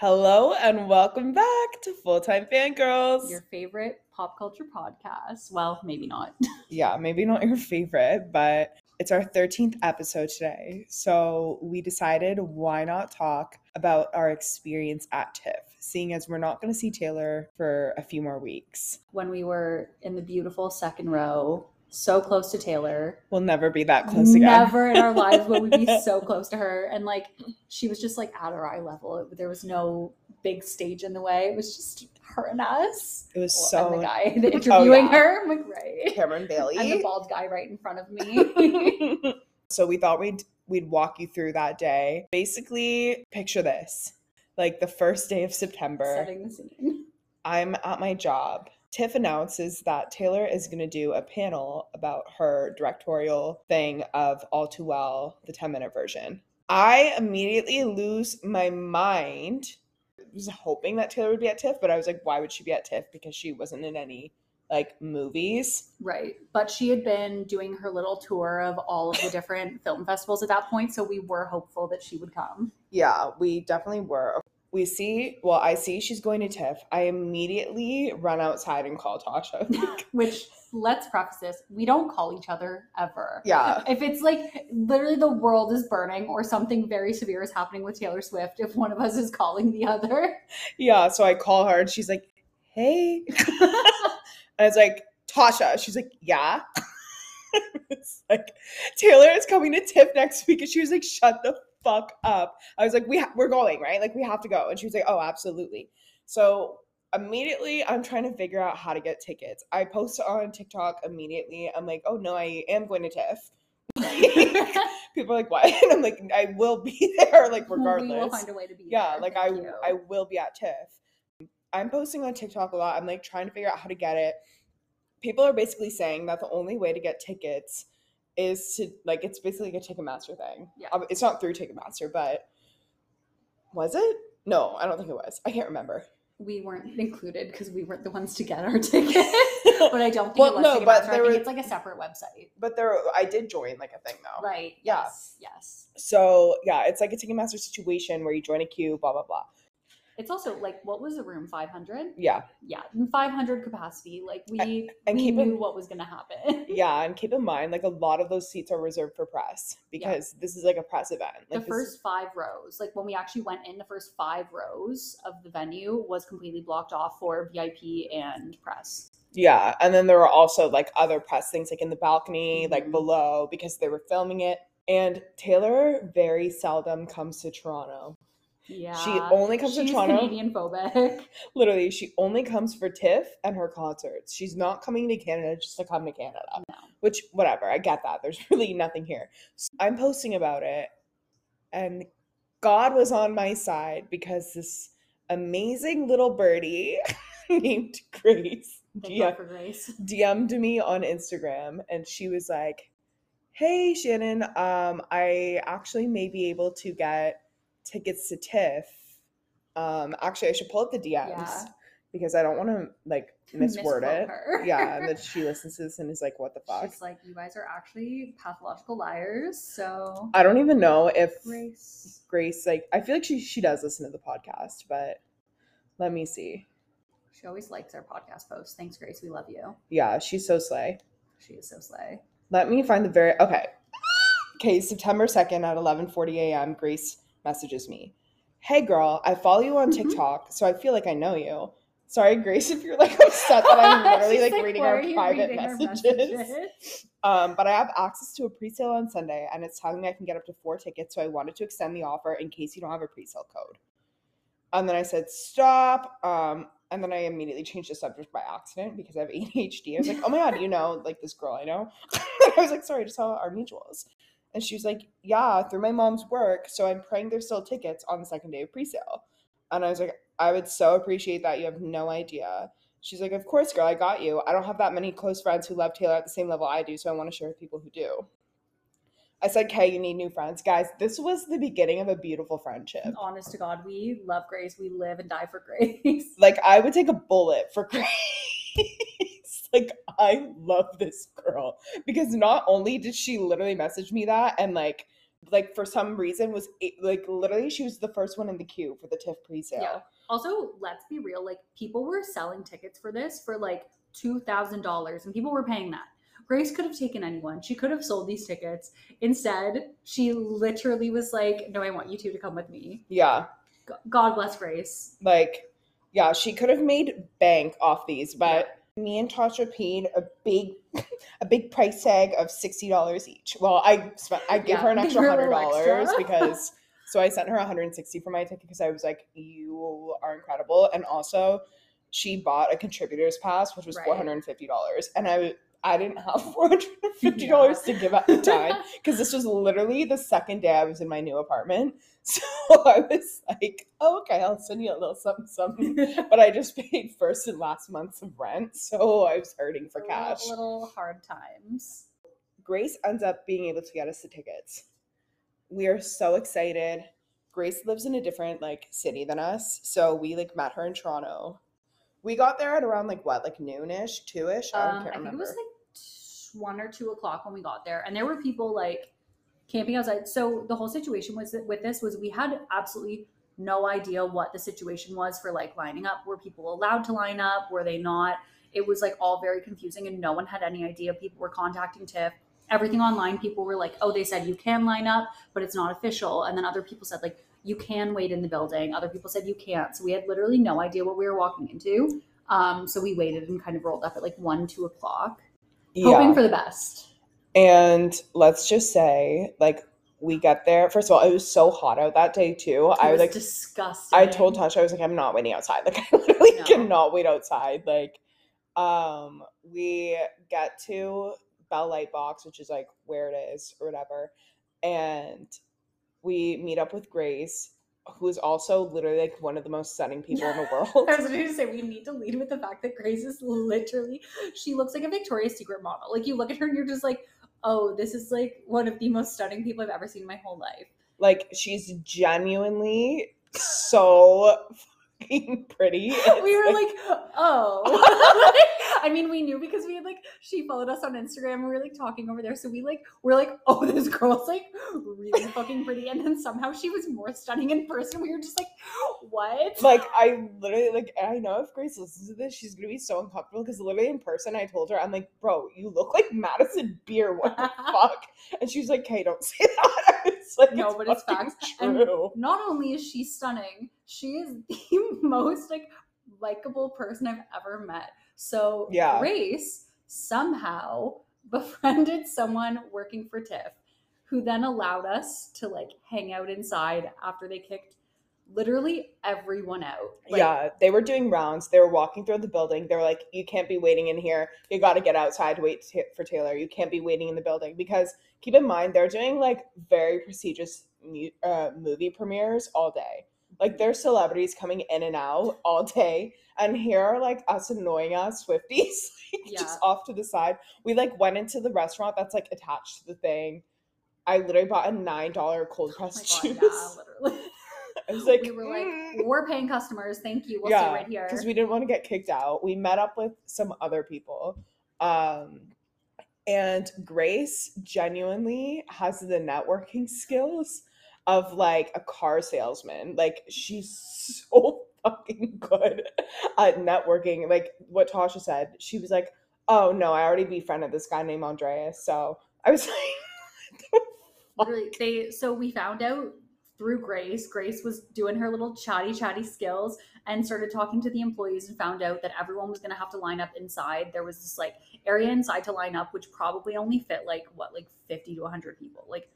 Hello and welcome back to Full Time Fangirls. Your favorite pop culture podcast. Well, maybe not. yeah, maybe not your favorite, but it's our 13th episode today. So we decided why not talk about our experience at TIFF, seeing as we're not going to see Taylor for a few more weeks. When we were in the beautiful second row, so close to Taylor. We'll never be that close again. Never in our lives will we be so close to her. And like, she was just like at our eye level. There was no big stage in the way. It was just her and us. It was Well, so and the guy oh, interviewing yeah. her. I'm like, right. Cameron Bailey. And the bald guy right in front of me. so we thought we'd we'd walk you through that day. Basically, picture this. Like the first day of September. Setting the scene. I'm at my job. Tiff announces that Taylor is going to do a panel about her directorial thing of All Too Well, the 10 minute version. I immediately lose my mind. I was hoping that Taylor would be at Tiff, but I was like, why would she be at Tiff? Because she wasn't in any like movies. Right. But she had been doing her little tour of all of the different film festivals at that point. So we were hopeful that she would come. Yeah, we definitely were. We see, well, I see she's going to Tiff. I immediately run outside and call Tasha. Which, let's preface this, we don't call each other ever. yeah. If it's like literally the world is burning or something very severe is happening with Taylor Swift, if one of us is calling the other, Yeah, so I call her and she's like, "Hey," and I was like, "Tasha." She's like, "Yeah." it's like Taylor is coming to Tiff next week, and she was like, "Shut the fuck up." I was like, "We ha- we're going right? Like we have to go," and she was like, "Oh, absolutely." So immediately, I'm trying to figure out how to get tickets. I post on TikTok immediately. I'm like, "Oh no, I am going to Tiff." People are like, "What?" And I'm like, "I will be there, like regardless." we will find a way to be yeah there. like i you. i will be at tiff i'm posting on tiktok a lot i'm like trying to figure out how to get it people are basically saying that the only way to get tickets is to like it's basically like a ticketmaster thing Yeah. It's not through ticketmaster but was it no i don't think it was i can't remember we weren't included because we weren't the ones to get our ticket. but I don't think Well, it was no, but Ticketmaster. There were- it's like a separate website. but there i did join like a thing though Right. Yeah. Yes. Yes. so yeah it's like a ticketmaster situation where you join a queue blah blah blah It's also like what was the room? Five hundred. yeah Yeah, five hundred capacity. Like we and we keep knew in- what was gonna happen. yeah and keep in mind like a lot of those seats are reserved for press because this is like a press event like the this is- first five rows, like when we actually went in, the first five rows of the venue was completely blocked off for VIP and press. Yeah, and then there were also like other press things like in the balcony, like Mhm. below because they were filming it. And Taylor very seldom comes to Toronto. Yeah, She only comes to Toronto- Canadian phobic. Literally, she only comes for TIFF and her concerts. She's not coming to Canada just to come to Canada. No. Which whatever, I get that. There's really nothing here. So I'm posting about it and God was on my side because this amazing little birdie named Grace yeah, Grace. DM'd me on Instagram and she was like, Hey Shannon, um, I actually may be able to get tickets to TIFF. Um, actually I should pull up the DMs Yeah. because I don't want to like misword it. her. Yeah, and then she listens to this and is like, What the fuck? She's like, you guys are actually pathological liars. So I don't even know if Grace. Grace like I feel like she she does listen to the podcast, but let me see. She always likes our podcast posts. Thanks, Grace. We love you. Yeah, she's so slay. She is so slay. Let me find the very okay. Okay, September 2nd at 11:40 a.m. Grace messages me. Hey girl, I follow you on Mhm. TikTok, so I feel like I know you. Sorry, Grace, if you're like upset that I'm literally She's like, reading our private reading messages. messages?" Um, but I have access to a pre-sale on Sunday, and it's telling me I can get up to four tickets. So I wanted to extend the offer in case you don't have a pre-sale code. And then I said stop. Um, and then I immediately changed the subject by accident because I have ADHD. I was like, oh my god, you know, like this girl I know. I was like, sorry, just saw our mutuals. And she was like, yeah, through my mom's work. So I'm praying there's still tickets on the second day of pre-sale. And I was like, I would so appreciate that. You have no idea. She's like, Of course, girl, I got you. I don't have that many close friends who love Taylor at the same level I do, so I want to share with people who do. I said, Okay, you need new friends. Guys, this was the beginning of a beautiful friendship. Honest to God, we love Grace. We live and die for Grace. Like, I would take a bullet for Grace. like, I love this girl because not only did she literally message me that and like like for some reason was like literally she was the first one in the queue for the TIFF pre-sale. Yeah. Also, let's be real. Like people were selling tickets for this for like two thousand dollars, and people were paying that. Grace could have taken anyone. She could have sold these tickets. Instead, she literally was like, "No, I want you two to come with me." Yeah. God bless Grace. Like, yeah, she could have made bank off these, but me and Tasha paid a big a big price tag of sixty dollars each. Well, I spent I gave Yeah, her an extra hundred dollars because so I sent her 160 for my ticket because I was like, you are incredible. And also she bought a contributor's pass, which was Right. four hundred and fifty dollars. And I I didn't have four hundred and fifty dollars to give at the time because this was literally the second day I was in my new apartment. So I was like, oh, okay, I'll send you a little something, something. But I just paid first and last months of rent, so I was hurting for A little- cash. Little hard times. Grace ends up being able to get us the tickets. We are so excited. Grace lives in a different like city than us, so we like met her in Toronto. We got there at around like what, like noonish, two-ish. I Um, can't I think remember. it was like one or two o'clock when we got there, and there were people like camping outside. So the whole situation was with this was we had absolutely no idea what the situation was for like lining up. Were people allowed to line up? Were they not? It was like all very confusing, and no one had any idea. People were contacting TIFF. Everything online, people were like, "Oh, they said you can line up, but it's not official." And then other people said like, "You can wait in the building." Other people said you can't. So we had literally no idea what we were walking into. Um, so we waited and kind of rolled up at like one, two o'clock, yeah. hoping for the best. And let's just say, like, we get there. First of all, it was so hot out that day too. It I was like disgusting. I told Tasha, I was like, I'm not waiting outside. Like, I literally No. cannot wait outside. Like, um, we get to Bell Lightbox, which is like where it is or whatever, and we meet up with Grace, who is also literally like one of the most stunning people in the world. I was going to say we need to lead with the fact that Grace is literally she looks like a Victoria's Secret model. Like you look at her and you're just like, oh, this is like one of the most stunning people I've ever seen in my whole life. like, she's genuinely so fucking pretty. It's, we were like, oh. I mean, we knew because we had like she followed us on Instagram and we were like talking over there. So we like we're like, oh, this girl's like really fucking pretty. And then somehow she was more stunning in person. We were just like, what? like I literally like I know if Grace listens to this, she's gonna be so uncomfortable because literally in person I told her, I'm like, bro, you look like Madison Beer. What the fuck? And she was like, Hey, don't say that. It's like No, but it's facts. And not only is she stunning, she is the most like likable person I've ever met. So Yeah. Grace somehow befriended someone working for TIFF who then allowed us to like hang out inside after they kicked literally everyone out. Like, yeah, they were doing rounds. They were walking through the building. They were like, "You can't be waiting in here. You got to get outside to wait t- for Taylor. You can't be waiting in the building because keep in mind they're doing like very prestigious mu- uh, movie premieres all day. Like there's celebrities coming in and out all day, and here are like us annoying us Swifties, like, Yeah. just off to the side. We like went into the restaurant that's like attached to the thing. I literally bought a nine dollar cold Oh pressed God, juice. yeah, literally. I was like, we were like, "Mm." we're paying customers. Thank you. We'll Yeah, stay right here. because we didn't want to get kicked out. We met up with some other people. Um, and Grace genuinely has the networking skills of like a car salesman. Like she's so fucking good at networking. Like what Tasha said, she was like, "Oh no, I already befriended this guy named Andreas." So I was like, Literally, they so we found out through Grace. Grace was doing her little chatty chatty skills and started talking to the employees and found out that everyone was going to have to line up inside. There was this like area inside to line up, which probably only fit like what like fifty to hundred people, like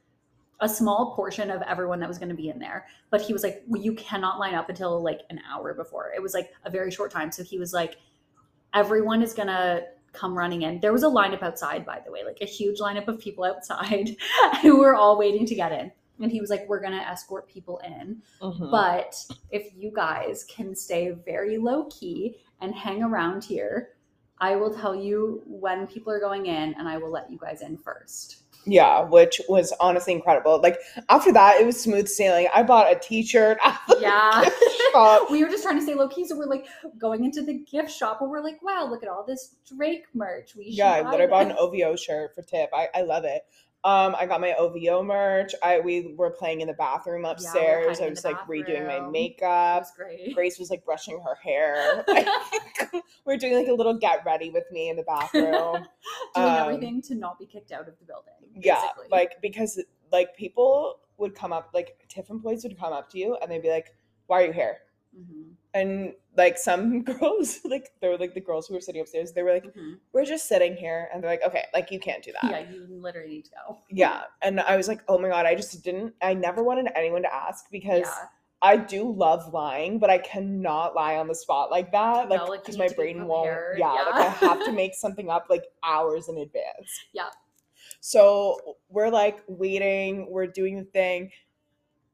a small portion of everyone that was going to be in there. But he was like, well, you cannot line up until like an hour before. It was like a very short time. So he was like, everyone is going to come running in. There was a lineup outside, by the way, like a huge lineup of people outside who were all waiting to get in. And he was like, We're going to escort people in. Mhm. But if you guys can stay very low key and hang around here, I will tell you when people are going in and I will let you guys in first. Yeah, which was honestly incredible. Like after that, it was smooth sailing. I bought a T-shirt Yeah. we were just trying to stay low key. So we're like going into the gift shop and we're like, wow, look at all this Drake merch. We should Yeah, I literally bought an. OVO shirt for TIFF. I, I love it. Um, I got my OVO merch. I we were playing in the bathroom upstairs. hiding I was like redoing my makeup. was great. Grace was like brushing her hair. we were doing like a little get ready with me in the bathroom. Doing Um, everything to not be kicked out of the building. yeah, like because like people would come up, like TIFF employees would come up to you and they'd be like, "Why are you here?" Mhm, And like some girls, like they were like the girls who were sitting upstairs, they were like, mhm. "We're just sitting here," and they're like, "Okay, like you can't do that." yeah, you literally need to go. Yeah. And I was like, oh my God, I just didn't, I never wanted anyone to ask because Yeah. I do love lying, but I cannot lie on the spot like that. Like, like, because my to be brain won't, prepared, yeah, like I have to make something up like hours in advance. Yeah. So we're like waiting, we're doing the thing.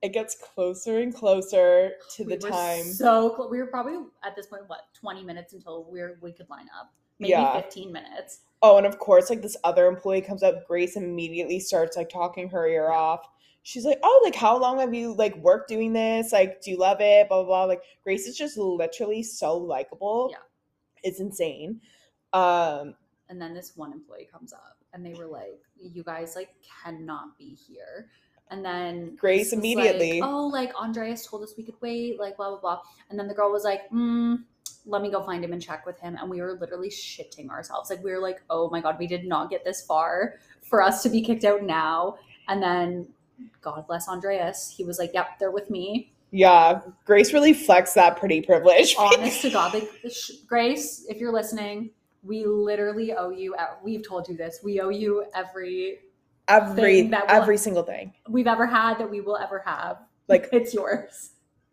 It gets closer and closer to We the were time. So cl- we were probably at this point, what, 20 minutes until we are we could line up. Maybe Yeah. 15 minutes. Oh, and of course, like this other employee comes up. Grace immediately starts like talking her ear off. She's like, "Oh, like how long have you like worked doing this? Like, do you love it?" Blah blah blah. Like Grace is just literally so likable. Yeah. it's insane. Um, And then this one employee comes up and they were like, You guys like cannot be here. And then Grace immediately- like, oh, like Andreas told us we could wait, like blah blah blah. And then the girl was like, mm, let me go find him and check with him. And we were literally shitting ourselves. Like we were like, oh my god, we did not get this far for us to be kicked out now. And then God bless Andreas. He was like, Yep, they're with me. yeah, Grace really flexed that pretty privilege. honest to God, like sh- Grace, if you're listening, we literally owe you. We've told you this. We owe you every every will- every single thing. we've ever had that we will ever have. Like It's yours.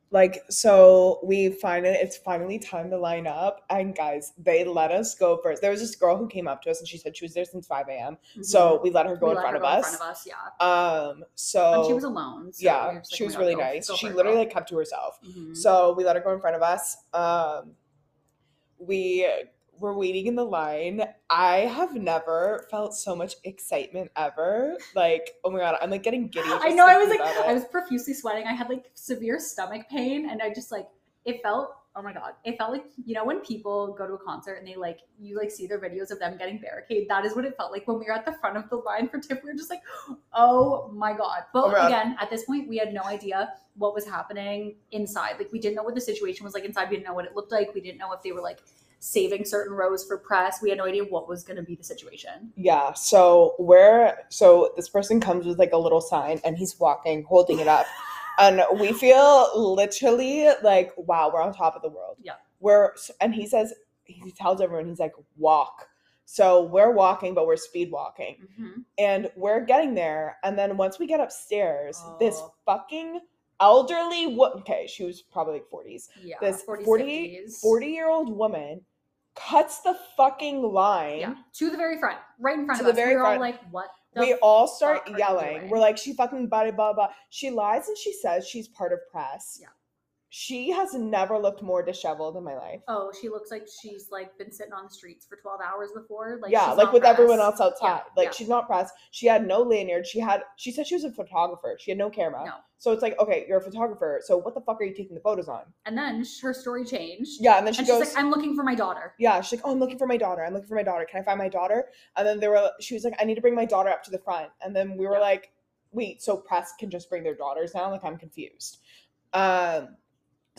like so we finally it's finally time to line up and guys they let us go first there was this girl who came up to us and she said she was there since 5 a.m so we let her go Mm-hmm. We in let front her of go us In front of us, yeah. um so and she was alone. So yeah like, she "Oh was really God, go- nice she literally like kept to herself Mhm. so we let her go in front of us um we were waiting in the line i have never felt so much excitement ever like oh my god i'm like getting giddy I know. I was like. I was profusely sweating. I had like severe stomach pain, and I just like it felt. Oh my god! It felt like you know when people go to a concert and they like you like see their videos of them getting barricade. That is what it felt like when we were at the front of the line for TIFF. We were just like, oh my god! But Oh my God. again, at this point, we had no idea what was happening inside. Like we didn't know what the situation was like inside. We didn't know what it looked like. We didn't know if they were like saving certain rows for press. We had no idea what was going to be the situation. Yeah. So we're so this person comes with like a little sign and he's walking, holding it up. and we feel literally like, wow, we're on top of the world. Yeah. We're and he says he tells everyone he's like, walk. So we're walking, but we're speed walking. Mhm. And we're getting there. And then once we get upstairs, this Oh. fucking elderly wo- okay, she was probably like 40s. Yeah, This 40s, 40 40 year old woman cuts the fucking line. Yeah, to the very front, right in front To of the us. very we were all front. like, "What?" the we all start fuck are you yelling. We're like, she fucking blah blah blah. She lies and she says she's part of press. Yeah. She has never looked more disheveled in my life. "Oh, she looks like she's like been sitting on the streets for twelve hours before." Like, yeah, like with everyone else outside. Yeah, like yeah. she's not pressed. She had no lanyard. She had she said she was a photographer. She had no camera. No, So it's like, okay, you're a photographer. So what the fuck are you taking the photos on? and then her story changed. Yeah, and then she and goes she's like, "I'm looking for my daughter." Yeah, she's like, Oh, I'm looking for my daughter. I'm looking for my daughter. Can I find my daughter? And then there were she was like, I need to bring my daughter up to the front. And then we were Yeah. like, Wait, so press can just bring their daughters now? Like I'm confused. Um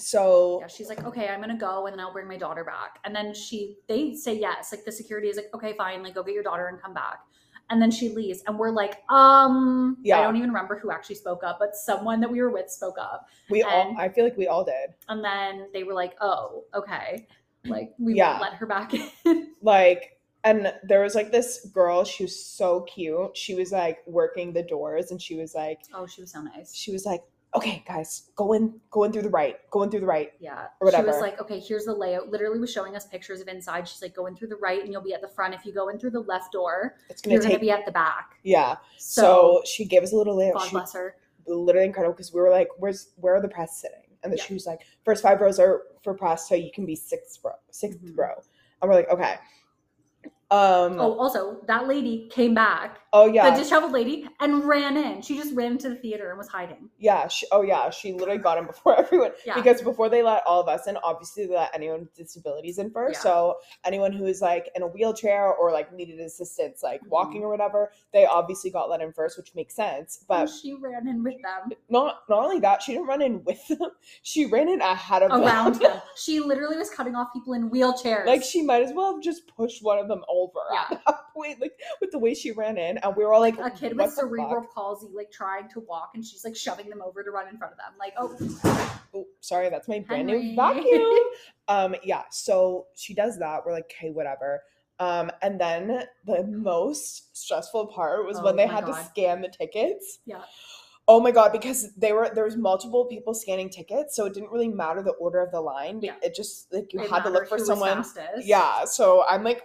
so Yeah, she's like, "Okay, I'm gonna go, and then I'll bring my daughter back." And then she, they say yes. Like the security is like, "Okay, fine. Like go get your daughter and come back." And then she leaves, and we're like, "Um, Yeah. I don't even remember who actually spoke up, but someone that we were with spoke up." we all I feel like we all did. And then they were like, "Oh, okay." Like we Yeah. won't let her back in. Like and there was like this girl, she was so cute. She was like working the doors and she was like oh, she was so nice. she was like, Okay, guys, go in, go in through the right, go in through the right. Yeah. Or whatever. She was like, okay, here's the layout. Literally was showing us pictures of inside. She's like, go in through the right and you'll be at the front. If you go in through the left door, It's gonna you're take going to be at the back. Yeah. So, So, she gave us a little layout. God She- bless her. literally incredible because we were like, "Where's where are the press sitting?" And then Yeah. she was like, first five rows are for press, so you can be sixth row, 6th Mhm. row." And we're like, "Okay." Um, Oh, also, that lady came back, oh yeah, the disheveled lady, and ran in. She just ran into the theater and was hiding. yeah. She, oh yeah, she literally got in before everyone Yeah. because before they let all of us in, obviously they let anyone with disabilities in first. Yeah. So anyone who is like in a wheelchair or like needed assistance, like Mhm. walking or whatever, they obviously got let in first, which makes sense. But and she ran in with them, not not only that, she didn't run in with them; she ran in ahead of around them. them. She literally was cutting off people in wheelchairs. Like she might as well have just pushed one of them over Yeah. at that point, like with the way she ran in, and we were all like, a kid "What with cerebral fuck?" palsy, like trying to walk, and she's like shoving them over to run in front of them. Like, oh, Oh, sorry, that's my brand Henry. new vacuum. um, yeah, so she does that. We're like, okay, whatever. Um, and then the most stressful part was Oh when they had God. to scan the tickets. Yeah. Oh my god, because they were there was multiple people scanning tickets, so it didn't really matter the order of the line. Yeah. It just like you it had to look for someone. Yeah, so I'm like,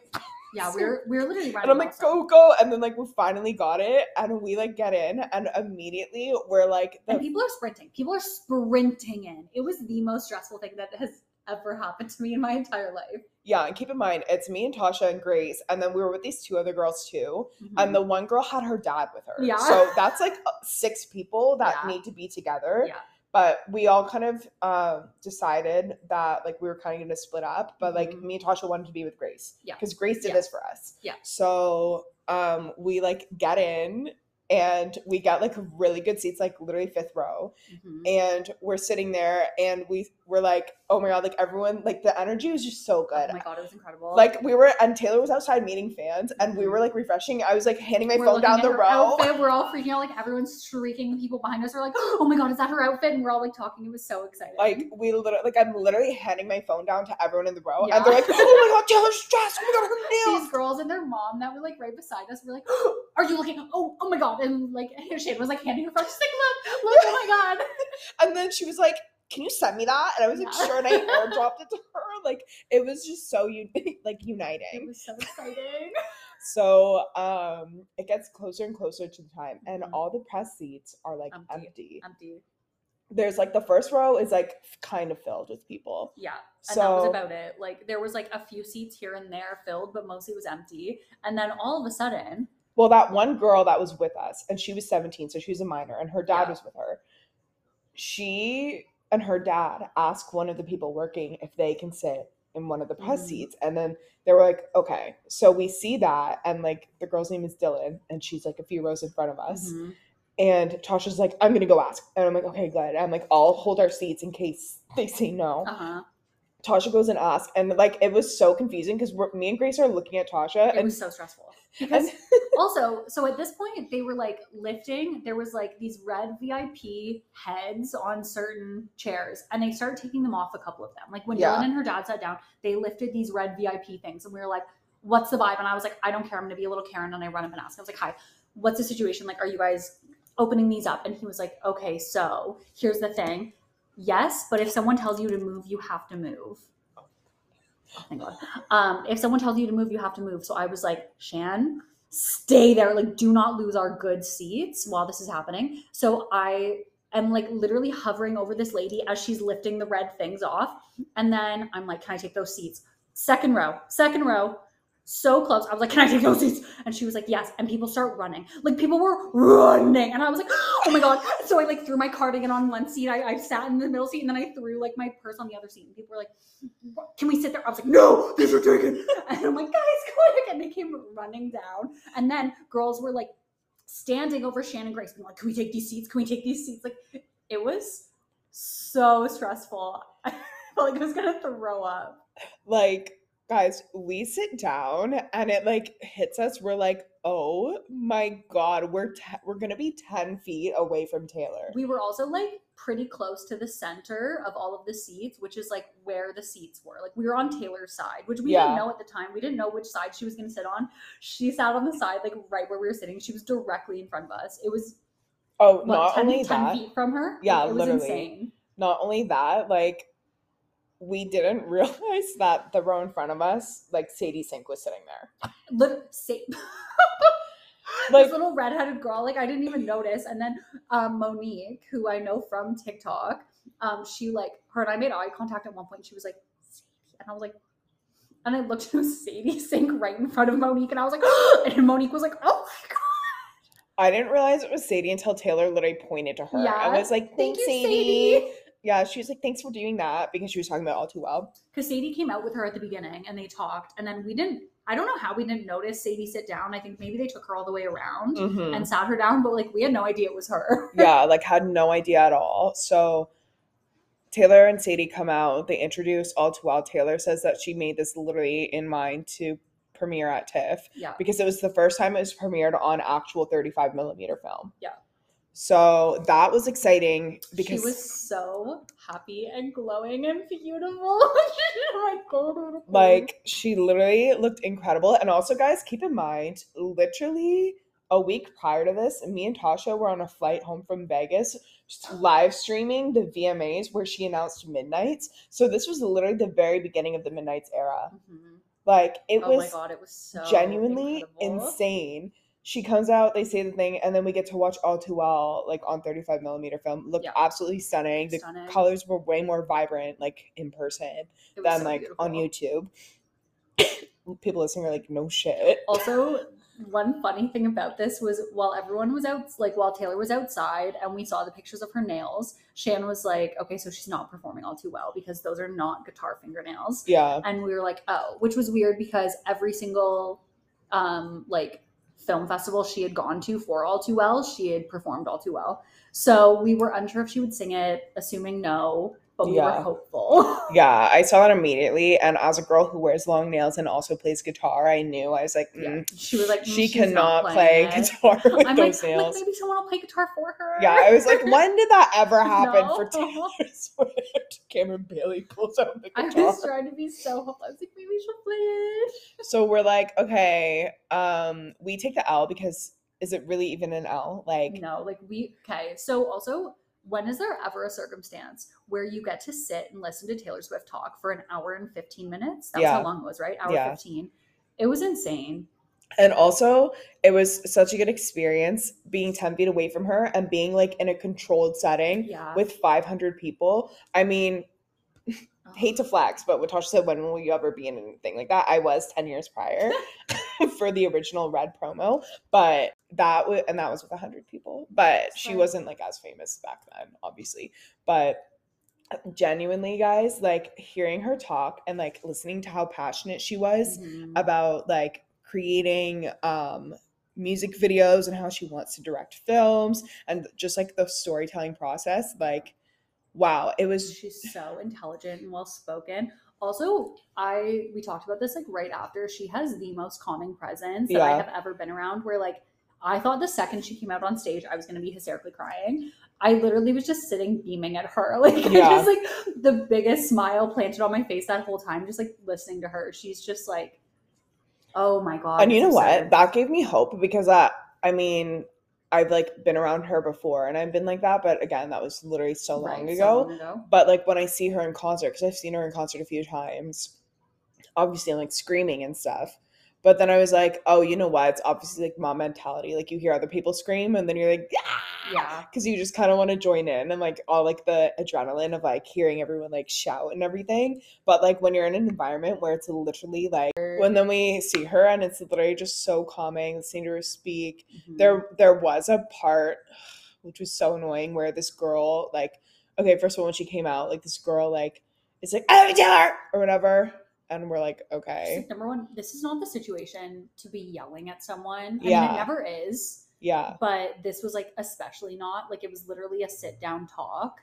yeah. We're we're literally running. and I'm like, go, go. And then like we finally got it and we like get in and immediately we're like And people are sprinting. People are sprinting in. It was the most stressful thing that has ever happened to me in my entire life. yeah, and keep in mind it's me and Tasha and Grace, and then we were with these two other girls too. Mhm. And the one girl had her dad with her. Yeah. So that's like uh, six people that Yeah. need to be together. Yeah. But we all kind of uh, decided that like we were kind of going to split up. But like Mhm. me and Tasha wanted to be with Grace. Yeah. Because Grace did Yeah. this for us. Yeah. So um, we like get in and we got like really good seats, like literally fifth row. Mhm. And we're sitting there and we were like, oh my God, like everyone, like the energy was just so good. Oh my god, it was incredible. Like we were, and Taylor was outside meeting fans, and we were Mhm. like refreshing. I was like handing my We're phone down the her row. Outfit. We're all freaking out, like everyone's shrieking. The people behind us are like, "Oh my god, is that her outfit?" And we're all like talking. It was so exciting. Like we literally, like I'm literally handing my phone down to everyone in the row, Yeah. and they're like, "Oh my god, Taylor's dressed! Oh my god, her nails. these girls and their mom that were like right beside us were like, oh, "Are you looking? Oh, oh my god!" And like Shane was like handing her phone. She's like, "Look, look! Oh my god!" And then she was like, "Can you send me that?" And I was like, Yeah. "Sure." And I airdropped it to her. Like it was just so un- like It was so exciting. So um, it gets closer and closer to the time, and Mhm. all the press seats are like Empty. empty. Empty. There's like the first row is like kind of filled with people. Yeah. And that was So- about it. Like there was like a few seats here and there filled, but mostly was empty. And then all of a sudden, Well, that one girl that was with us, and she was 17, so she was a minor, and her dad Yeah. was with her. She and her dad asked one of the people working if they can sit in one of the press Mhm. seats. And then they were like, okay. So we see that, and like the girl's name is Dylan, and she's like a few rows in front of us. Mhm. And Tasha's like, I'm gonna go ask. And I'm like, okay, good. I'm like, I'll hold our seats in case they say no. uh-huh. Tasha goes and asks, and like it was so confusing because me and Grace are looking at Tasha, It and, was so stressful. Because also, so at this point, they were like lifting. There was like these red VIP heads on certain chairs, and they started taking them off a couple of them. Like when Yeah. Dylan and her dad sat down, they lifted these red VIP things, and we were like, "What's the vibe?" And I was like, "I don't care. I'm gonna be a little Karen." And I run up and ask. I was like, "Hi, what's the situation? Like, are you guys opening these up?" And he was like, "Okay, so here's the thing. Yes, but if someone tells you to move, you have to move." Oh, thank God. Um, if someone tells you to move, you have to move. So I was like, Shan, stay there. Like, do not lose our good seats while this is happening. So I am like literally hovering over this lady as she's lifting the red things off. And then I'm like, can I take those seats? Second row, second row. So close. I was like, can I take those seats? And she was like, yes. And people start running. Like people were running. And I was like, oh my God. So I like threw my cardigan on one seat. I, I sat in the middle seat and then I threw like my purse on the other seat. And people were like, can we sit there? I was like, no, these are taken. And I'm like, guys, quick. And they came running down. And then girls were like standing over Shannon Grace, being like, can we take these seats? Can we take these seats? Like, it was so stressful. I felt like I was to throw up. like guys we sit down and it like hits us we're like oh my god we're te- we're gonna be 10 feet away from taylor We were also like pretty close to the center of all of the seats, which is like where the seats were. Like we were on Taylor's side, which we Yeah. didn't know at the time. We didn't know which side she was to sit on. She sat on the side, like right where we were sitting. She was directly in front of us. It was oh what, not 10, only 10 that feet from her. Yeah, Like, it was literally. insane. not only that like we didn't realize that the row in front of us like sadie sink was sitting there Lit- say- Like- this little redheaded girl, like I didn't even notice. And then um, Monique, who I know from TikTok, um, she like her and I made eye contact at one point. She was like, "Sadie," and I was like, And I looked at Sadie sink right in front of Monique, and I was like, and Monique was like, oh my god. I didn't realize it was Sadie until Taylor literally pointed to her. I was like, Thank thanks, you, Sadie. Sadie. Yeah, she was like, thanks for doing that because she was talking about all too well. Because Sadie came out with her at the beginning and they talked, and then we didn't. I don't know how we didn't notice Sadie sit down. I think maybe they took her all the way around Mhm. and sat her down, but like we had no idea it was her. yeah, like had no idea at all. So Taylor and Sadie come out, they introduce all too well. Taylor says that she made this literally in mind to premiere at TIFF Yeah. because it was the first time it was premiered on actual 35 millimeter film. Yeah. So that was exciting because she was so happy and glowing and beautiful. oh like she literally looked incredible. And also, guys, keep in mind, literally a week prior to this, me and Tasha were on a flight home from Vegas, live streaming the VMAs where she announced Midnights. So this was literally the very beginning of the Midnights era. Mhm. Like it oh my was god, it was so genuinely incredible. insane. She comes out, they say the thing, and then we get to watch All Too Well, like on 35 millimeter film. Looked Yeah. absolutely stunning. The Stunning. colors were way more vibrant, like in person than so like on. YouTube. People listening are like, no shit. Also, one funny thing about this was while everyone was out, like while Taylor was outside and we saw the pictures of her nails, Shan was like, okay, so she's not performing all too well because those are not guitar fingernails. Yeah. And we were like, oh, which was weird because every single um like film festival she had gone to for all too well, she had performed all too well. So we were unsure if she would sing it, assuming no, but we Yeah. were hopeful. Yeah. I saw that immediately. And as a girl who wears long nails and also plays guitar, I knew I was like, yeah. mm, She was like, "Mm, she cannot play it." guitar with I'm those like, nails. maybe someone will play guitar for her. Yeah, I was like, when did that ever happen for No. Taylor Swift? Cameron Bailey pulls out the guitar. I was trying to be so hopeful. I was like, maybe she'll play it. So we're like, okay, um, we take the L because is it really even an L? Like, No, like we okay. So also, when is there ever a circumstance where you get to sit and listen to Taylor Swift talk for an hour and 15 minutes? That's Yeah. how long it was, right? Hour Yeah. 15. It was insane. and also it was such a good experience being 10 feet away from her and being like in a controlled setting Yeah. with 500 people. I mean, hate to flex, but what Tasha said, when will you ever be in anything like that? I was 10 years prior for the original Red promo, but that was, and that was with 100 people, but she Right. wasn't like as famous back then, obviously. But genuinely, guys, like hearing her talk and like listening to how passionate she was Mhm. about like creating um music videos and how she wants to direct films and just like the storytelling process like wow it was She's so intelligent and well spoken. Also, I we talked about this like right after. She has the most calming presence that I Yeah. have ever been around. Where like I thought the second she came out on stage, I was gonna be hysterically crying. I literally was just sitting beaming at her, like Yeah. just like the biggest smile planted on my face that whole time, just like listening to her. She's just like, oh my god. and you it's know what that gave me hope because i i mean i've like been around her before and i've been like that but again that was literally so long Right, so ago long ago. but like when i see her in concert because i've seen her in concert a few times obviously I'm like screaming and stuff but then i was like oh you know what? It's obviously like mom mentality. Like you hear other people scream and then you're like yeah! Yeah. because you just kind of want to join in and like all like the adrenaline of like hearing everyone like shout and everything. But like when you're in an environment where it's literally like when then we see her and it's literally just so calming listening to her speak Mhm. there there was a part which was so annoying where this girl like okay first of all when she came out like this girl like it's like oh Taylor or whatever and we're like okay number one, this is not the situation to be yelling at someone. I mean, Yeah. it never is. yeah But this was like especially not like it was literally a sit down talk.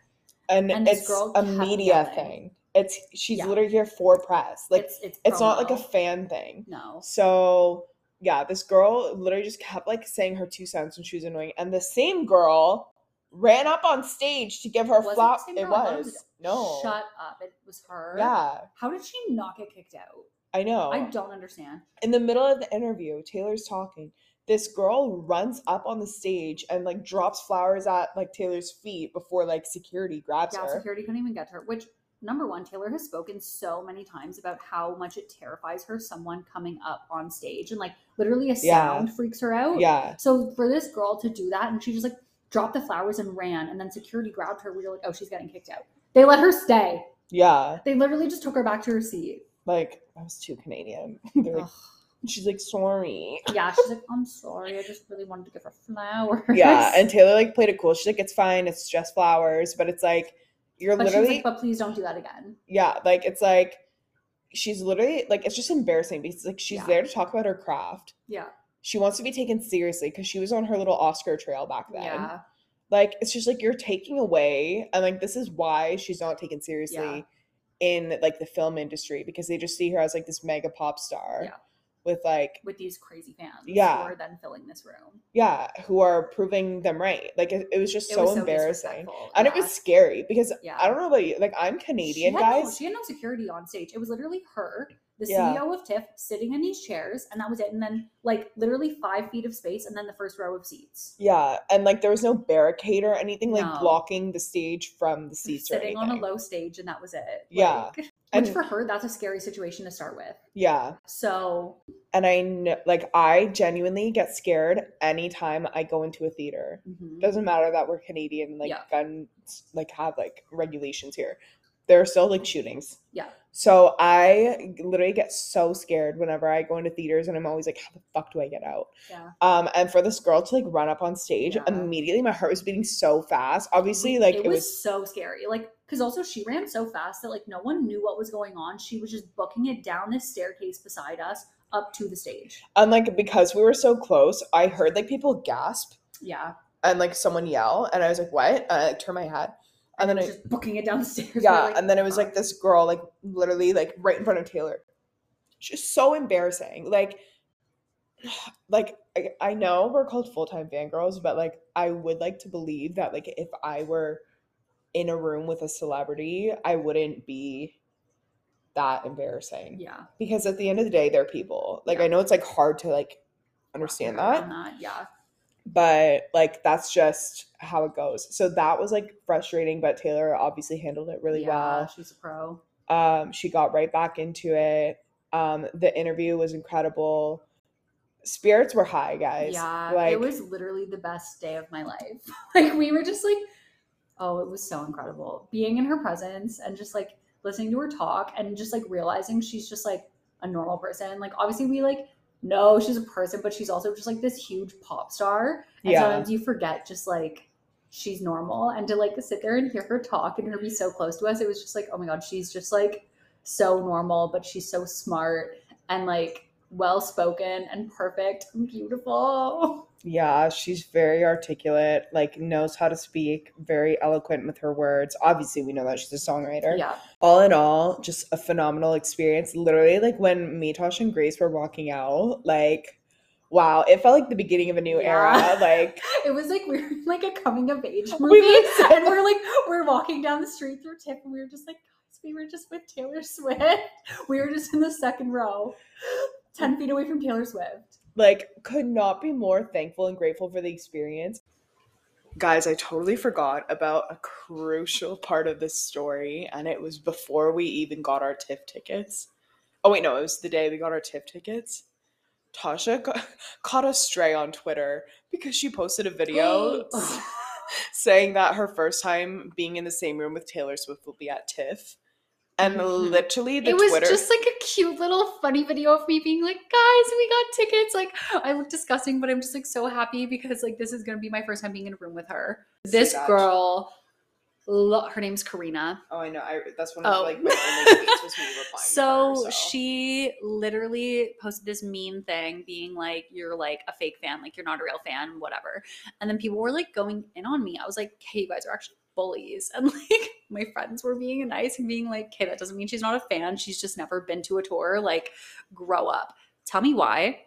and, And this it's girl a media thing it's she's Yeah. literally here for press like it's it's it's not like a fan thing no. So yeah, this girl literally just kept like saying her two cents when she was annoying, and the same girl ran up on stage to give her Was it the It girl? I thought it was no, Shut up! It was her. yeah, How did she not get kicked out? I know. I don't understand. In the middle of the interview, Taylor's talking. This girl runs up on the stage and like drops flowers at like Taylor's feet before like security grabs her. Yeah, her. security couldn't even get to her. Which number one, Taylor has spoken so many times about how much it terrifies her someone coming up on stage and like literally a Yeah. sound freaks her out. Yeah, So for this girl to do that and she just like dropped the flowers and ran and then security grabbed her, we were like, oh, she's getting kicked out. They let her stay. yeah. They literally just took her back to her seat. Like, I was too Canadian. They're like, she's like, sorry. Yeah, she's like, I'm sorry, I just really wanted to give her flowers. Yeah, and Taylor like played it cool. She's like, it's fine, it's just flowers, but it's like you're but literally like, but please don't do that again. yeah, like it's like she's literally like it's just embarrassing because like she's Yeah. there to talk about her craft. Yeah. She wants to be taken seriously because she was on her little Oscar trail back then. Yeah. Like it's just like you're taking away and like this is why she's not taken seriously in like the film industry because they just see her as like this mega pop star Yeah. with like With these crazy fans Yeah. who are then filling this room. yeah, who are proving them right. Like it, it was just It so was embarrassing. disrespectful, and it was scary because Yeah. I don't know about you. Like I'm She Canadian, no- guys. she had no security on stage. It was literally her, the Yeah. CEO of TIFF, sitting in these chairs, and that was it. And then like literally five feet of space, and then the first row of seats. yeah, and like there was no barricade or anything like No. blocking the stage from the seats or sitting on a low stage, and that was it. Yeah. Like, And- which for her, that's a scary situation to start with. Yeah, So and I know, like I genuinely get scared anytime I go into a theater. mhm. Doesn't matter that we're Canadian, like Yeah. guns, like have like regulations here. There are still like shootings. Yeah. So I literally get so scared whenever I go into theaters, and I'm always like, "How the fuck do I get out?" yeah, Um, and for this girl to like run up on stage, Yeah. immediately my heart was beating so fast. Obviously, like it, it, was, was, so scary. Like, because also she ran so fast that like no one knew what was going on. She was just booking it down this staircase beside us up to the stage. and like because we were so close, I heard like people gasp Yeah, and like someone yell, and I was like, "What?" And I like, turned my head, and then it I, was just booking it down the stairs. We were yeah, like, and then it was like this girl, like literally, like right in front of Taylor. Just so embarrassing. Like, like I, I know we're called full time fangirls, but like I would like to believe that like if I were in a room with a celebrity, I wouldn't be that embarrassing. yeah, Because at the end of the day, they're people. Like Yeah. I know it's like hard to like understand wrap that, Yeah, but like that's just how it goes. So that was like frustrating, but Taylor obviously handled it really yeah, well. She's a pro. Um, she got right back into it. Um, the interview was incredible. Spirits were high, guys. Yeah, like it was literally the best day of my life. like we were just like, oh, it was so incredible being in her presence and just like listening to her talk and just like realizing she's just like a normal person. Like obviously we like know she's a person, but she's also just like this huge pop star. And Yeah. sometimes you forget just like she's normal and to like sit there and hear her talk and her be so close to us, it was just like, oh my god, she's just like so normal, but she's so smart and like well spoken and perfect and beautiful. yeah, she's very articulate, like knows how to speak, very eloquent with her words. Obviously, we know that she's a songwriter. Yeah. All in all, just a phenomenal experience. Literally, like when me, Tosh, and Grace were walking out, like wow, it felt like the beginning of a new Yeah. era. Like It was like we were in like a coming of age movie. We and we're like we're walking down the street through TIFF and we were just like, guys, we were just with Taylor Swift. We were just in the second row, 10 feet away from Taylor Swift. Like could not be more thankful and grateful for the experience. Guys, I totally forgot about a crucial part of this story, and it was before we even got our TIFF tickets. Oh wait, no, it was the day we got our TIFF tickets. Tasha got, caught a stray on Twitter because she posted a video saying that her first time being in the same room with Taylor Swift will be at TIFF. And Mhm. literally the it was Twitter just like a cute little funny video of me being like, guys, we got tickets. Like, I look disgusting, but I'm just like so happy because like this is gonna be my first time being in a room with her. See This that. girl, lo- her name's Karina. Oh, I know. I, that's one of Oh. like my only tweets was me replying. So, her, she literally posted this mean thing being like, you're like a fake fan, like you're not a real fan, whatever. And then people were like going in on me. I was like, hey, you guys are actually bullies. And like my friends were being nice and being like, okay, that doesn't mean she's not a fan. She's just never been to a tour. Like, grow up. Tell me why.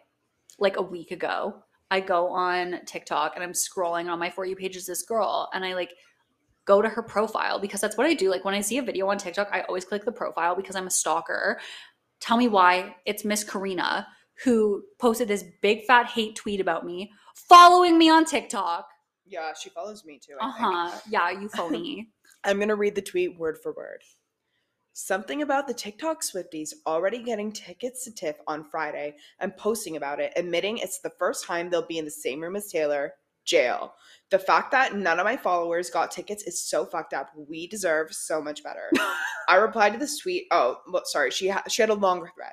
Like a week ago, I go on TikTok and I'm scrolling on my For You page is this girl, and I like go to her profile because that's what I do. Like when I see a video on TikTok, I always click the profile because I'm a stalker. Tell me why it's Miss Karina who posted this big fat hate tweet about me, following me on TikTok. Yeah, she follows me too. Uh huh. Yeah, you phony. I'm gonna read the tweet word for word. Something about the TikTok Swifties already getting tickets to TIFF on Friday and posting about it, admitting it's the first time they'll be in the same room as Taylor. jail. The fact that none of my followers got tickets is so fucked up. We deserve so much better. I replied to this tweet. Oh, well, sorry. She ha- she had a longer thread.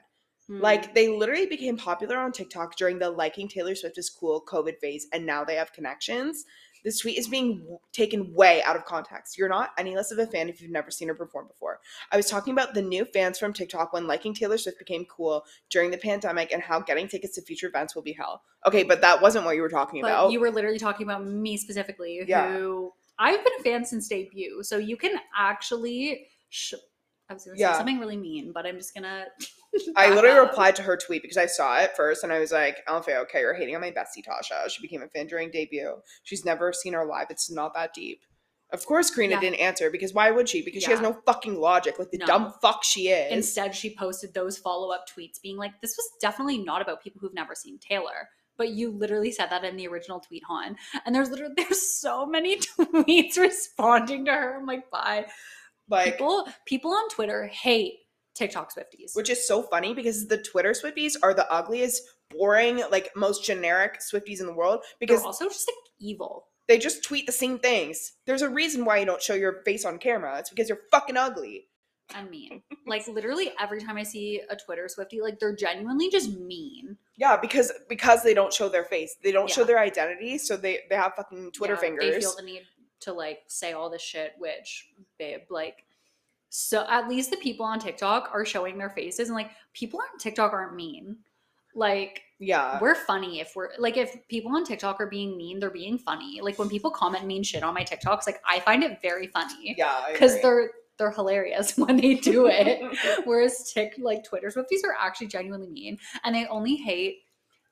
Like mm. they literally became popular on TikTok during the liking Taylor Swift is cool COVID phase, and now they have connections. This tweet is being w- taken way out of context. You're not any less of a fan if you've never seen her perform before. I was talking about the new fans from TikTok when liking Taylor Swift became cool during the pandemic and how getting tickets to future events will be hell. Okay, but that wasn't what you were talking but about. you were literally talking about me specifically, Yeah. who I've been a fan since debut. So you can actually. Sh- I was gonna say Yeah. something really mean, but I'm just gonna. I literally replied to her tweet because I saw it first and I was like, Alfie, okay, you're hating on my bestie Tasha. She became a fan during debut. She's never seen her live. It's not that deep. Of course, Karina Yeah. didn't answer because why would she? Because she has no fucking logic, like the No. dumb fuck she is. Instead, she posted those follow up tweets being like, this was definitely not about people who've never seen Taylor. But you literally said that in the original tweet, Han. And there's literally there's so many tweets responding to her. I'm like, bye. Like, People people on Twitter hate TikTok Swifties. which is so funny because the Twitter Swifties are the ugliest, boring, like most generic Swifties in the world because because also just like evil. they just tweet the same things. There's a reason why you don't show your face on camera. It's because you're fucking ugly. and mean. Like literally every time I see a Twitter Swifty, like they're genuinely just mean. Yeah, because because they don't show their face. They don't show their identity, so they they have fucking Twitter Yeah, fingers. They feel the need to like say all this shit, which babe, like so at least the people on TikTok are showing their faces and like people on TikTok aren't mean. Like yeah. we're funny if we're like if people on TikTok are being mean, they're being funny. Like when people comment mean shit on my TikToks, like I find it very funny. Yeah, Because they're they're hilarious when they do it. Whereas Tik like Twitter Swifties are actually genuinely mean, and they only hate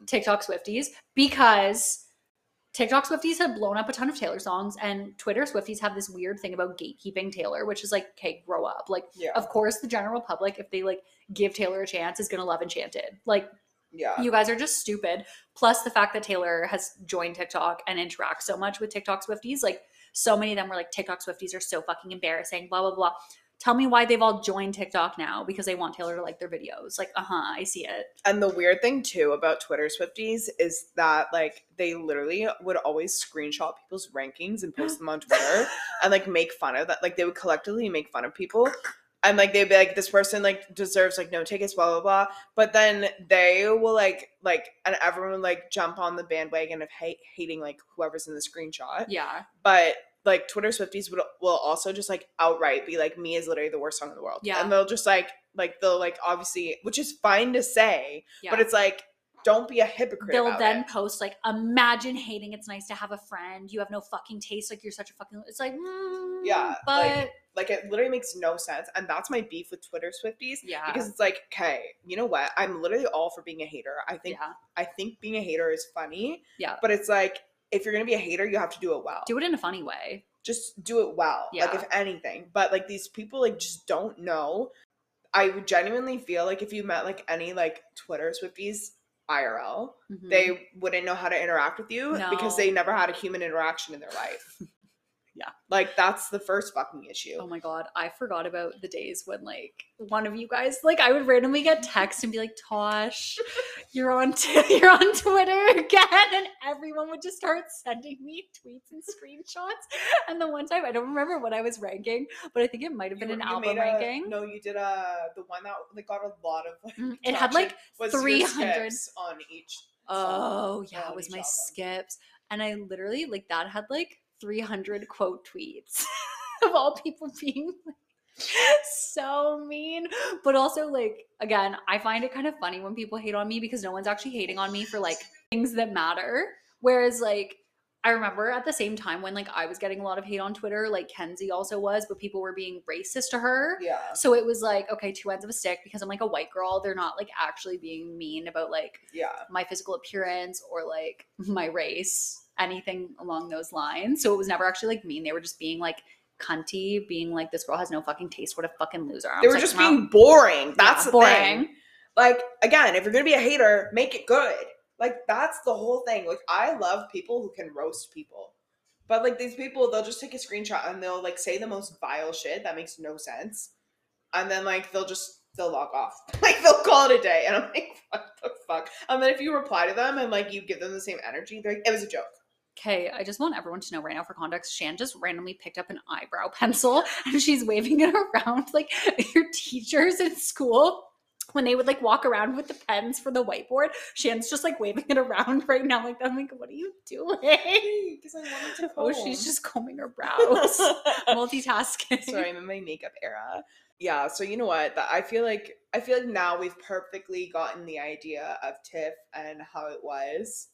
TikTok Swifties because TikTok Swifties have blown up a ton of Taylor songs, and Twitter Swifties have this weird thing about gatekeeping Taylor, which is like, okay, grow up. Like, yeah, of course, the general public, if they like give Taylor a chance, is gonna love Enchanted. Like, yeah. you guys are just stupid. Plus the fact that Taylor has joined TikTok and interacts so much with TikTok Swifties, like so many of them were like TikTok Swifties are so fucking embarrassing, blah blah blah. Tell me why they've all joined TikTok now because they want Taylor to like their videos. Like, uh huh, I see it. And the weird thing too about Twitter Swifties is that like they literally would always screenshot people's rankings and post them on Twitter and like make fun of that. Like they would collectively make fun of people. And like they'd be like, this person like deserves like no tickets, blah blah blah. But then they will like like and everyone would like jump on the bandwagon of hate hating like whoever's in the screenshot. Yeah, but like Twitter Swifties would will also just like outright be like me is literally the worst song in the world. Yeah. And they'll just like like they'll like obviously which is fine to say, yeah. but it's like don't be a hypocrite. They'll then it. post like, imagine hating. It's nice to have a friend. You have no fucking taste. Like you're such a fucking. It's like, mm, Yeah, but like- like it literally makes no sense. And that's my beef with Twitter Swifties. yeah, Because it's like, okay, you know what? I'm literally all for being a hater. I think yeah, I think being a hater is funny. Yeah. But it's like if you're gonna be a hater, you have to do it well. do it in a funny way. just do it well Yeah. like if anything but like these people like just don't know i would genuinely feel like if you met like any like twitter swifties irl Mhm. they wouldn't know how to interact with you because they never had a human interaction in their life Yeah. like that's the first fucking issue Oh my god, I forgot about the days when like one of you guys like I would randomly get text and be like, "Tosh, you're on t- you're on Twitter again," and everyone would just start sending me tweets and screenshots. And the one time I don't remember what I was ranking, but I think it might have been You- an album a- ranking. no you did a the one that like got a lot of like, Mm, It had like your 300 on each Oh song yeah, it was my album. skips, and I literally like that had like 300 quote tweets of all people being so mean, but also like again, I find it kind of funny when people hate on me because no one's actually hating on me for like things that matter. Whereas like I remember at the same time when like I was getting a lot of hate on Twitter, like Kenzie also was, but people were being racist to her. yeah So it was like, okay, two ends of a stick because I'm like a white girl. They're not like actually being mean about like yeah my physical appearance or like my race, anything along those lines. So it was never actually like mean. They were just being like cunty, being like, this girl has no fucking taste. What a fucking loser. I they were like, just "Well, being boring that's yeah, the thing like again if you're gonna be a hater make it good like that's the whole thing. Like i love people who can roast people. But like these people they'll just take a screenshot and they'll like say the most vile shit that makes no sense. And then like they'll just they'll log off. Like they'll call it a day. And i'm like what the fuck? And then if you reply to them and like you give them the same energy they're like it was a joke. Okay, I just want everyone to know right now for context, Shan just randomly picked up an eyebrow pencil and she's waving it around like your teachers in school when they would like walk around with the pens for the whiteboard. Shan's just like waving it around right now. Like I'm like, what are you doing? Because I wanted to Oh, she's just combing her brows. Multitasking. Sorry, I'm in my makeup era. Yeah, so you know what? That I feel like I feel like now we've perfectly gotten the idea of TIFF and how it was.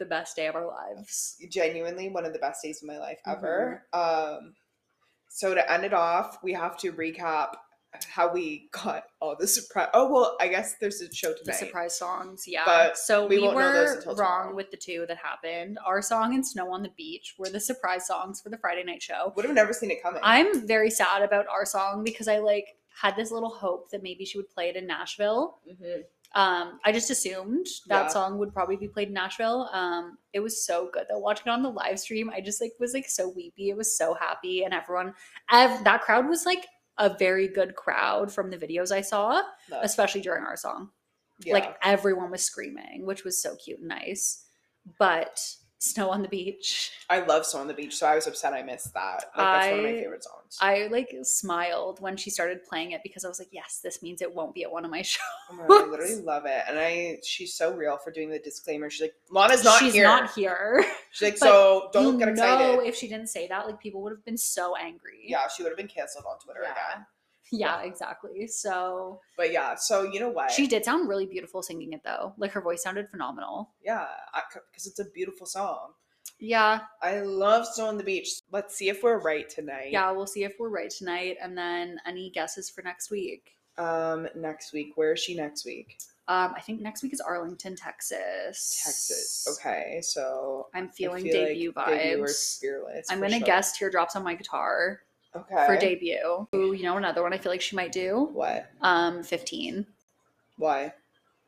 The best day of our lives. Genuinely one of the best days of my life ever. Um so to end it off, we have to recap how we got all the surprise. Oh well, I guess there's a show The surprise songs, yeah. But so we we, won't know those were wrong tomorrow. with the two that happened. Our song and Snow on the Beach were the surprise songs for the Friday night show. Would have never seen it coming. I'm very sad about our song because I like had this little hope that maybe she would play it in Nashville. Mhm. Um, I just assumed that Yeah. song would probably be played in Nashville. Um, it was so good though. Watching it on the live stream, I just like was like so weepy. It was so happy, and everyone, ev- that crowd was like a very good crowd from the videos I saw, Love. especially during our song. Yeah. Like everyone was screaming, which was so cute and nice. But Snow on the Beach, I love Snow on the Beach, so I was upset I missed that. Like that's one of my I- favorite songs. I like smiled when she started playing it because I was like, yes, this means it won't be at one of my shows. Oh I literally love it. And I she's so real for doing the disclaimer. She's like, Lana's not She's here. not here. She's like, so don't get excited. know if she didn't say that, like people would have been so angry. yeah, she would have been canceled on Twitter Yeah. again. Yeah, exactly. So But yeah, so you know what? she did sound really beautiful singing it though. Like her voice sounded phenomenal. Yeah, because it's a beautiful song. Yeah. I love Snow on the Beach. Let's see if we're right tonight. Yeah, we'll see if we're right tonight. And then any guesses for next week? Um, next week. Where is she next week? Um, I think next week is Arlington, Texas. Texas. Okay, so I'm feeling feel debut like Debut or vibes. fearless. I'm gonna sure. guess teardrops on my guitar Okay. for debut. Ooh, you know another one I feel like she might do? What? Um, 15. Why?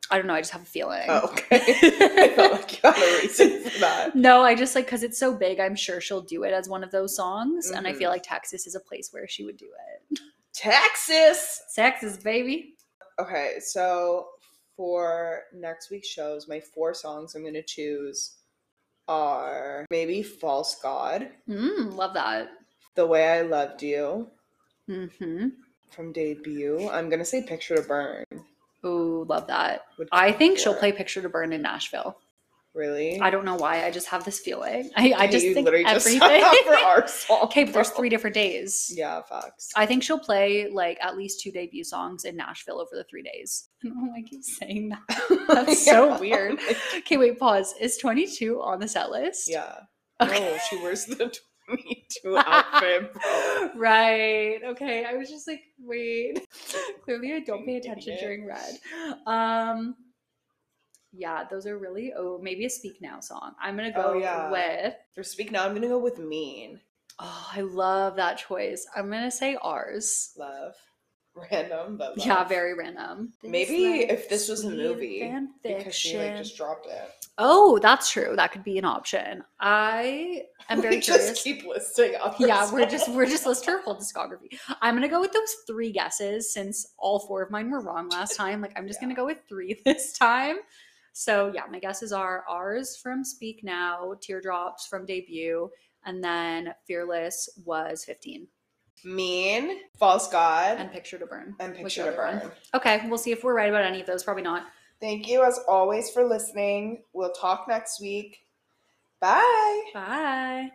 I don't know, I just have a feeling. Oh, okay. I felt like you had a reason for that. No, I just like because it's so big, I'm sure she'll do it as one of those songs. And I feel like Texas is a place where she would do it. Texas. Texas, baby. Okay, so for next week's shows, my four songs I'm gonna choose are maybe False God, Mm, love that. The Way I Loved You Mm-hmm. from debut. I'm gonna say Picture to Burn. Ooh, love that. I think she'll play Picture to Burn in Nashville. Really? I don't know why. I just have this feeling. I, I just you think literally just everything. up for our song. okay, but there's three different days. Yeah, facts. I think she'll play like at least two debut songs in Nashville over the three days. I don't know why I keep saying that. That's so weird. Okay, wait, pause. Is 22 on the set list? yeah. Okay. No, she wears the 22 outfit, bro. right. Okay. I was just like, wait. Clearly I don't pay Idiot. attention during red. Um yeah, those are really oh maybe a speak now song. I'm gonna go Oh, yeah. with For Speak Now, I'm gonna go with Mean. oh I love that choice. I'm gonna say ours. Love. Random, but love. Yeah, very random. Maybe This if this was a movie, Because she like just dropped it. Oh, that's true. That could be an option. I am very we curious. just keep listing yeah, we're just we're just listing her whole discography. I'm gonna go with those three guesses since all four of mine were wrong last time. Like I'm just gonna go with three this time. So yeah, my guesses are ours from Speak Now, Teardrops from Debut, and then Fearless was 15, Mean, False God, and Picture to Burn. and Picture to other one. Burn. Okay, we'll see if we're right about any of those. Probably not. Thank you as always for listening. We'll talk next week. Bye. Bye.